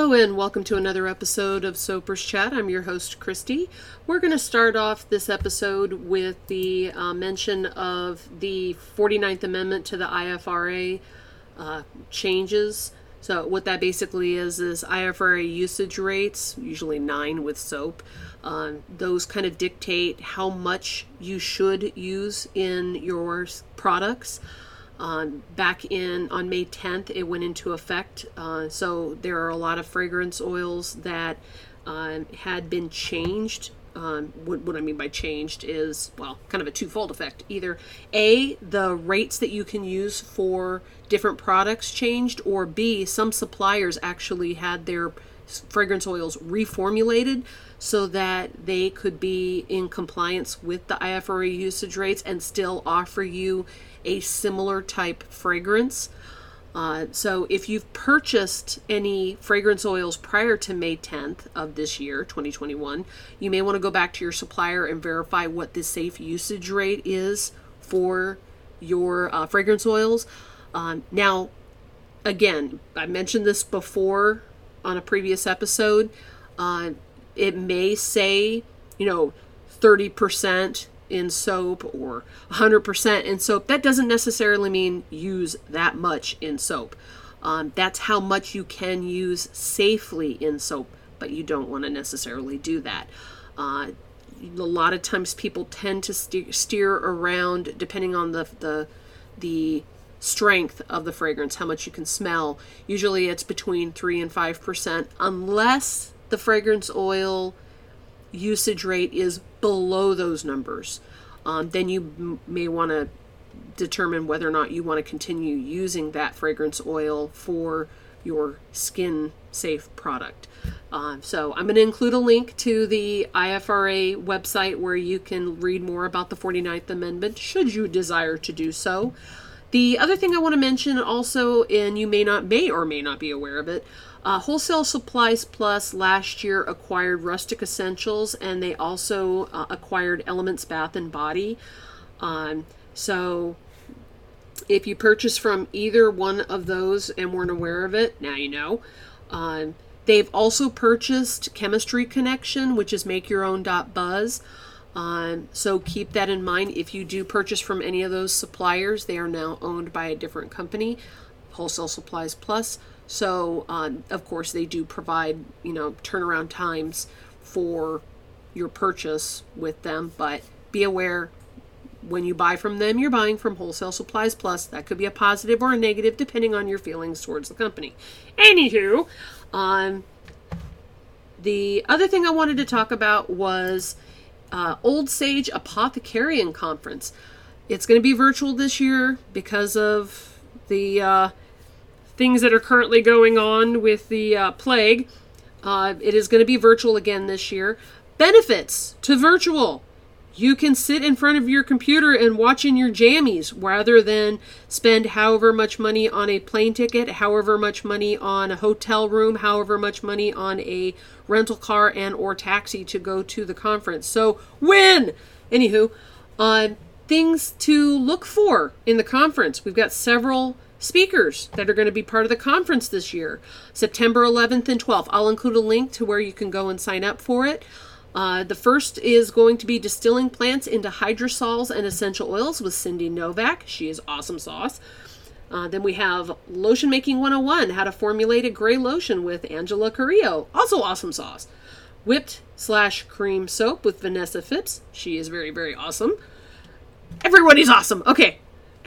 Hello and welcome to another episode of Soapers Chat. I'm your host, Christy. We're going to start off this episode with the uh, mention of the 49th Amendment to the IFRA uh, changes. So, what that basically is, is IFRA usage rates, usually nine with soap. Uh, those kind of dictate how much you should use in your products. Um, back in on May 10th, it went into effect. Uh, so there are a lot of fragrance oils that uh, had been changed. Um, what, what, I mean by changed is, well, kind of a twofold effect. Either A, the rates that you can use for different products changed, or B, some suppliers actually had their fragrance oils reformulated so that they could be in compliance with the IFRA usage rates and still offer you a similar type fragrance. Uh, so if you've purchased any fragrance oils prior to May 10th of this year, 2021, you may want to go back to your supplier and verify what the safe usage rate is for your uh, fragrance oils. Um, now, again, I mentioned this before on a previous episode. Uh, it may say, you know, 30% in soap or 100% in soap. That doesn't necessarily mean use that much in soap. Um, that's how much you can use safely in soap, but you don't want to necessarily do that. Uh, a lot of times people tend to steer, around depending on the, the the strength of the fragrance, how much you can smell. Usually it's between 3 and 5% unless the fragrance oil usage rate is below those numbers, um, then you m- may want to determine whether or not you want to continue using that fragrance oil for your skin safe product. Uh, so I'm going to include a link to the IFRA website where you can read more about the 49th Amendment should you desire to do so. The other thing I want to mention also, and you may not may or may not be aware of it, uh, Wholesale Supplies Plus last year acquired Rustic Escentuals, and they also uh, acquired Elements Bath and Body. Um, so, if you purchase from either one of those and weren't aware of it, now you know. Um, they've also purchased Chemistry Connection, which is Make Your Own Buzz. Um, so keep that in mind. If you do purchase from any of those suppliers, they are now owned by a different company, Wholesale Supplies Plus. So, um, of course, they do provide, you know, turnaround times for your purchase with them, but be aware when you buy from them, you're buying from Wholesale Supplies Plus. That could be a positive or a negative depending on your feelings towards the company. Anywho, um, the other thing I wanted to talk about was uh, Old Sage Apothecarian Conference. It's going to be virtual this year because of the uh, things that are currently going on with the uh, plague. Uh, it is going to be virtual again this year. Benefits to virtual. You can sit in front of your computer and watch in your jammies rather than spend however much money on a plane ticket, however much money on a hotel room, however much money on a rental car and or taxi to go to the conference. So win! Anywho, uh, things to look for in the conference. We've got several speakers that are going to be part of the conference this year, September 11th and 12th. I'll include a link to where you can go and sign up for it. Uh, the first is going to be distilling plants into hydrosols and essential oils with Cindy Novak. She is awesome sauce. Uh, then we have Lotion Making 101, how to formulate a gray lotion with Angela Carrillo. Also awesome sauce. Whipped slash cream soap with Vanessa Phipps. She is very, very awesome. Everybody's awesome. Okay,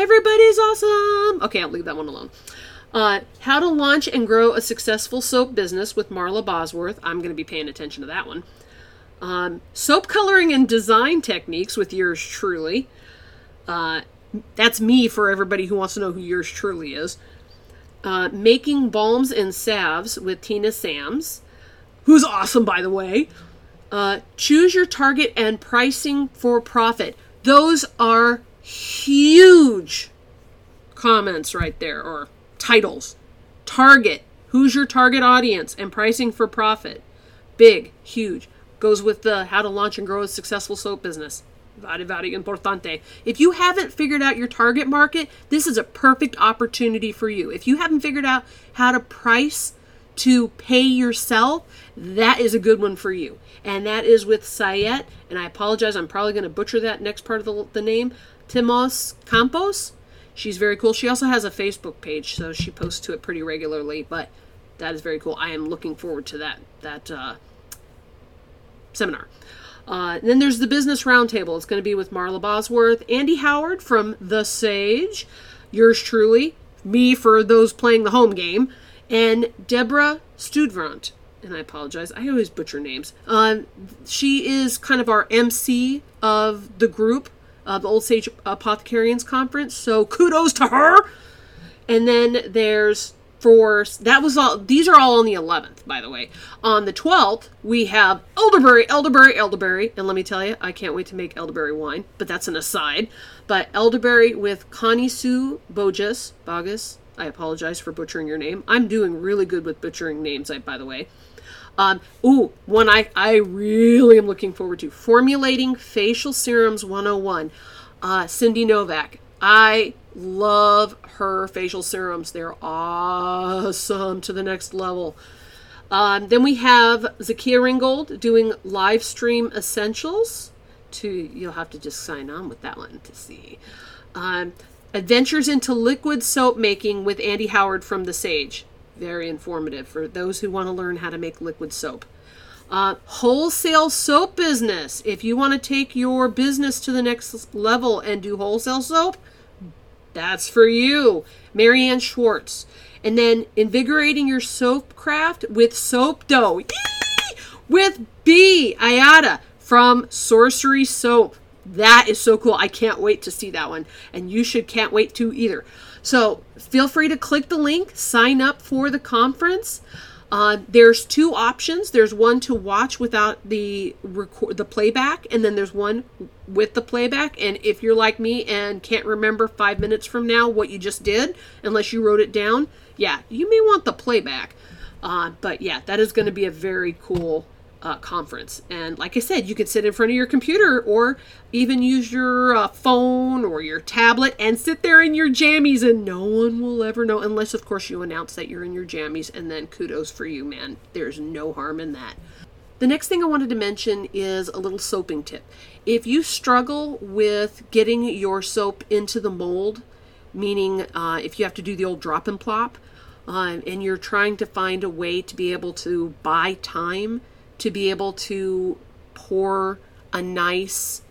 Everybody's awesome. Okay, I'll leave that one alone. Uh, how to launch and grow a successful soap business with Marla Bosworth. I'm going to be paying attention to that one. Um, soap coloring and design techniques with yours truly. Uh, that's me for everybody who wants to know who yours truly is. Uh, making balms and salves with Tina Sams, who's awesome, by the way. Uh, choose your target and pricing for profit. Those are huge comments right there or titles. Target. Who's your target audience and pricing for profit? Big, huge. Goes with the how to launch and grow a successful soap business. Very, very importante. If you haven't figured out your target market, this is a perfect opportunity for you. If you haven't figured out how to price to pay yourself, that is a good one for you. And that is with Sayet. And I apologize, I'm probably going to butcher that next part of the, the name. Timos Campos. She's very cool. She also has a Facebook page, so she posts to it pretty regularly. But that is very cool. I am looking forward to that that uh, seminar. Uh, then there's the business roundtable. It's going to be with Marla Bosworth, Andy Howard from The Sage, yours truly, me for those playing the home game, and Deborah Sturdivant. And I apologize, I always butcher names. Um, she is kind of our MC of the group, uh, the Old Sage Apothecarians Conference. So kudos to her. And then there's for that was all these are all on the 11th by the way. On the 12th we have elderberry elderberry elderberry. And let me tell you i can't wait to make elderberry wine but that's an aside. But elderberry with connie sue bogus bogus i apologize for butchering your name. I'm doing really good with butchering names by the way. Um, ooh, one I, I really am looking forward to. Formulating facial serums 101 uh, cindy novak. I love her facial serums. They're awesome to the next level. Um, then we have Zakia Ringgold doing live stream essentials. To you'll have to just sign on with that one to see. Um, Adventures into liquid soap making with Andy Howard from The Sage. Very informative for those who want to learn how to make liquid soap. Uh, wholesale soap business. If you want to take your business to the next level and do wholesale soap, that's for you, Marianne Schwartz. And then invigorating your soap craft with soap dough. Yee! With B. Ayada from Sorcery Soap. That is so cool. I can't wait to see that one. And you should can't wait to either. So feel free to click the link, sign up for the conference. Uh, there's two options. There's one to watch without the record, the playback, and then there's one with the playback. And if you're like me and can't remember five minutes from now what you just did, unless you wrote it down, yeah, you may want the playback. Uh, but yeah, that is going to be a very cool uh, conference. And like I said, you can sit in front of your computer or even use your uh, phone or your tablet and sit there in your jammies, and no one will ever know, unless, of course, you announce that you're in your jammies, and then kudos for you, man. There's no harm in that. The next thing I wanted to mention is a little soaping tip. If you struggle with getting your soap into the mold, meaning uh, if you have to do the old drop and plop, um, and you're trying to find a way to be able to buy time to be able to pour a nice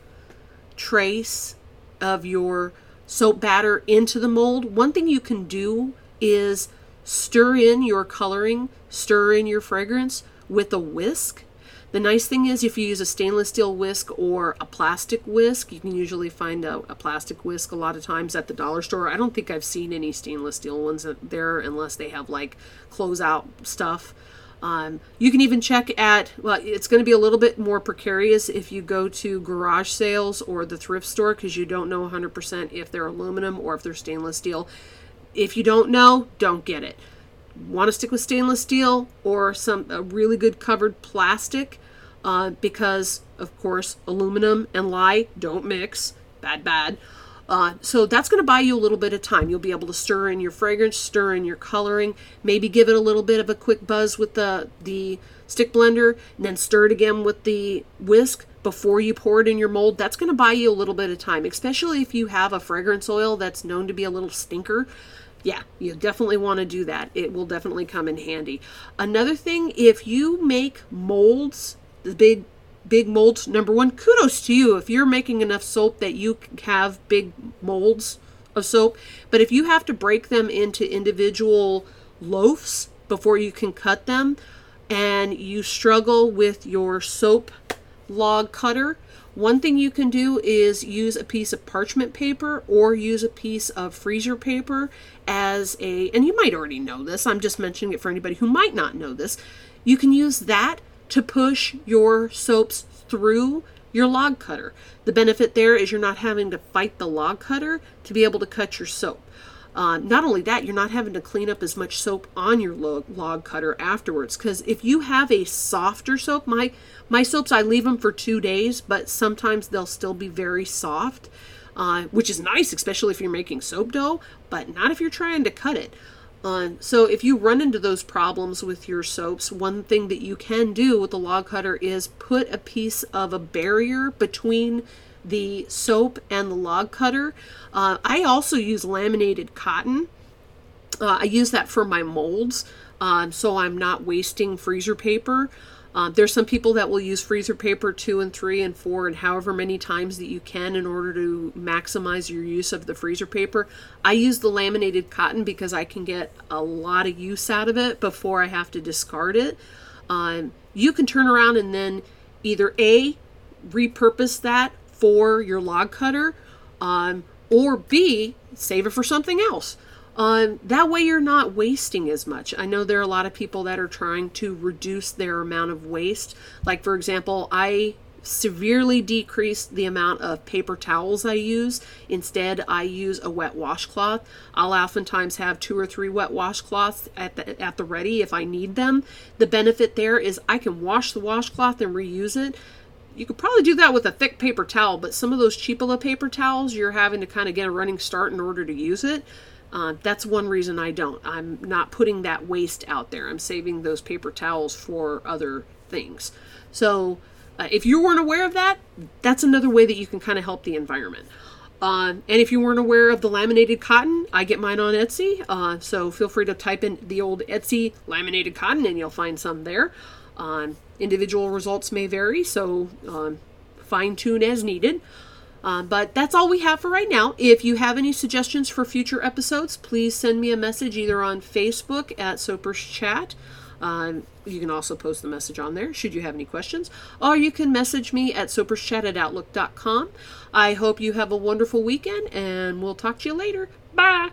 trace of your soap batter into the mold, one thing you can do is stir in your coloring, stir in your fragrance with a whisk. The nice thing is, if you use a stainless steel whisk or a plastic whisk, you can usually find a, a, plastic whisk a lot of times at the dollar store. I don't think I've seen any stainless steel ones there unless they have like closeout stuff. Um, you can even check at, well, it's going to be a little bit more precarious if you go to garage sales or the thrift store because you don't know 100% if they're aluminum or if they're stainless steel. If you don't know, don't get it. Want to stick with stainless steel or some a really good covered plastic uh, because, of course, aluminum and lye don't mix. Bad, bad. Uh, so that's going to buy you a little bit of time. You'll be able to stir in your fragrance, stir in your coloring, maybe give it a little bit of a quick buzz with the the stick blender, and then stir it again with the whisk before you pour it in your mold. That's going to buy you a little bit of time, especially if you have a fragrance oil that's known to be a little stinker. Yeah, you definitely want to do that. It will definitely come in handy. Another thing, if you make molds, the big big molds. Number one, kudos to you if you're making enough soap that you have big molds of soap. But if you have to break them into individual loaves before you can cut them, and you struggle with your soap log cutter, one thing you can do is use a piece of parchment paper or use a piece of freezer paper as a, and you might already know this, I'm just mentioning it for anybody who might not know this. You can use that to push your soaps through your log cutter. The benefit there is you're not having to fight the log cutter to be able to cut your soap. Uh, not only that, you're not having to clean up as much soap on your log, log cutter afterwards. Because if you have a softer soap, my my soaps I leave them for two days, but sometimes they'll still be very soft, uh, which is nice, especially if you're making soap dough. But not if you're trying to cut it. Uh, so if you run into those problems with your soaps, one thing that you can do with the log cutter is put a piece of a barrier between the soap and the log cutter. Uh, I also use laminated cotton. Uh, I use that for my molds, um, so I'm not wasting freezer paper. Um, there's some people that will use freezer paper two and three and four and however many times that you can in order to maximize your use of the freezer paper. I use the laminated cotton because I can get a lot of use out of it before I have to discard it. Um, you can turn around and then either A, repurpose that for your log cutter, um, or B, save it for something else. Um, that way, you're not wasting as much. I know there are a lot of people that are trying to reduce their amount of waste. Like, for example, I severely decreased the amount of paper towels I use. Instead, I use a wet washcloth. I'll oftentimes have two or three wet washcloths at the, at the ready if I need them. The benefit there is I can wash the washcloth and reuse it. You could probably do that with a thick paper towel, but some of those cheapala paper towels, you're having to kind of get a running start in order to use it. Uh, that's one reason I don't. I'm not putting that waste out there. I'm saving those paper towels for other things. So, uh, if you weren't aware of that, that's another way that you can kind of help the environment. Uh, and if you weren't aware of the laminated cotton, I get mine on Etsy. Uh, so feel free to type in the old Etsy laminated cotton and you'll find some there. Um, individual results may vary, so um, fine tune as needed. Uh, but that's all we have for right now. If you have any suggestions for future episodes, please send me a message either on Facebook at Soaper's Chat. Um, you can also post the message on there should you have any questions, or you can message me at soaperschat at outlook.com. I hope you have a wonderful weekend, and we'll talk to you later. Bye.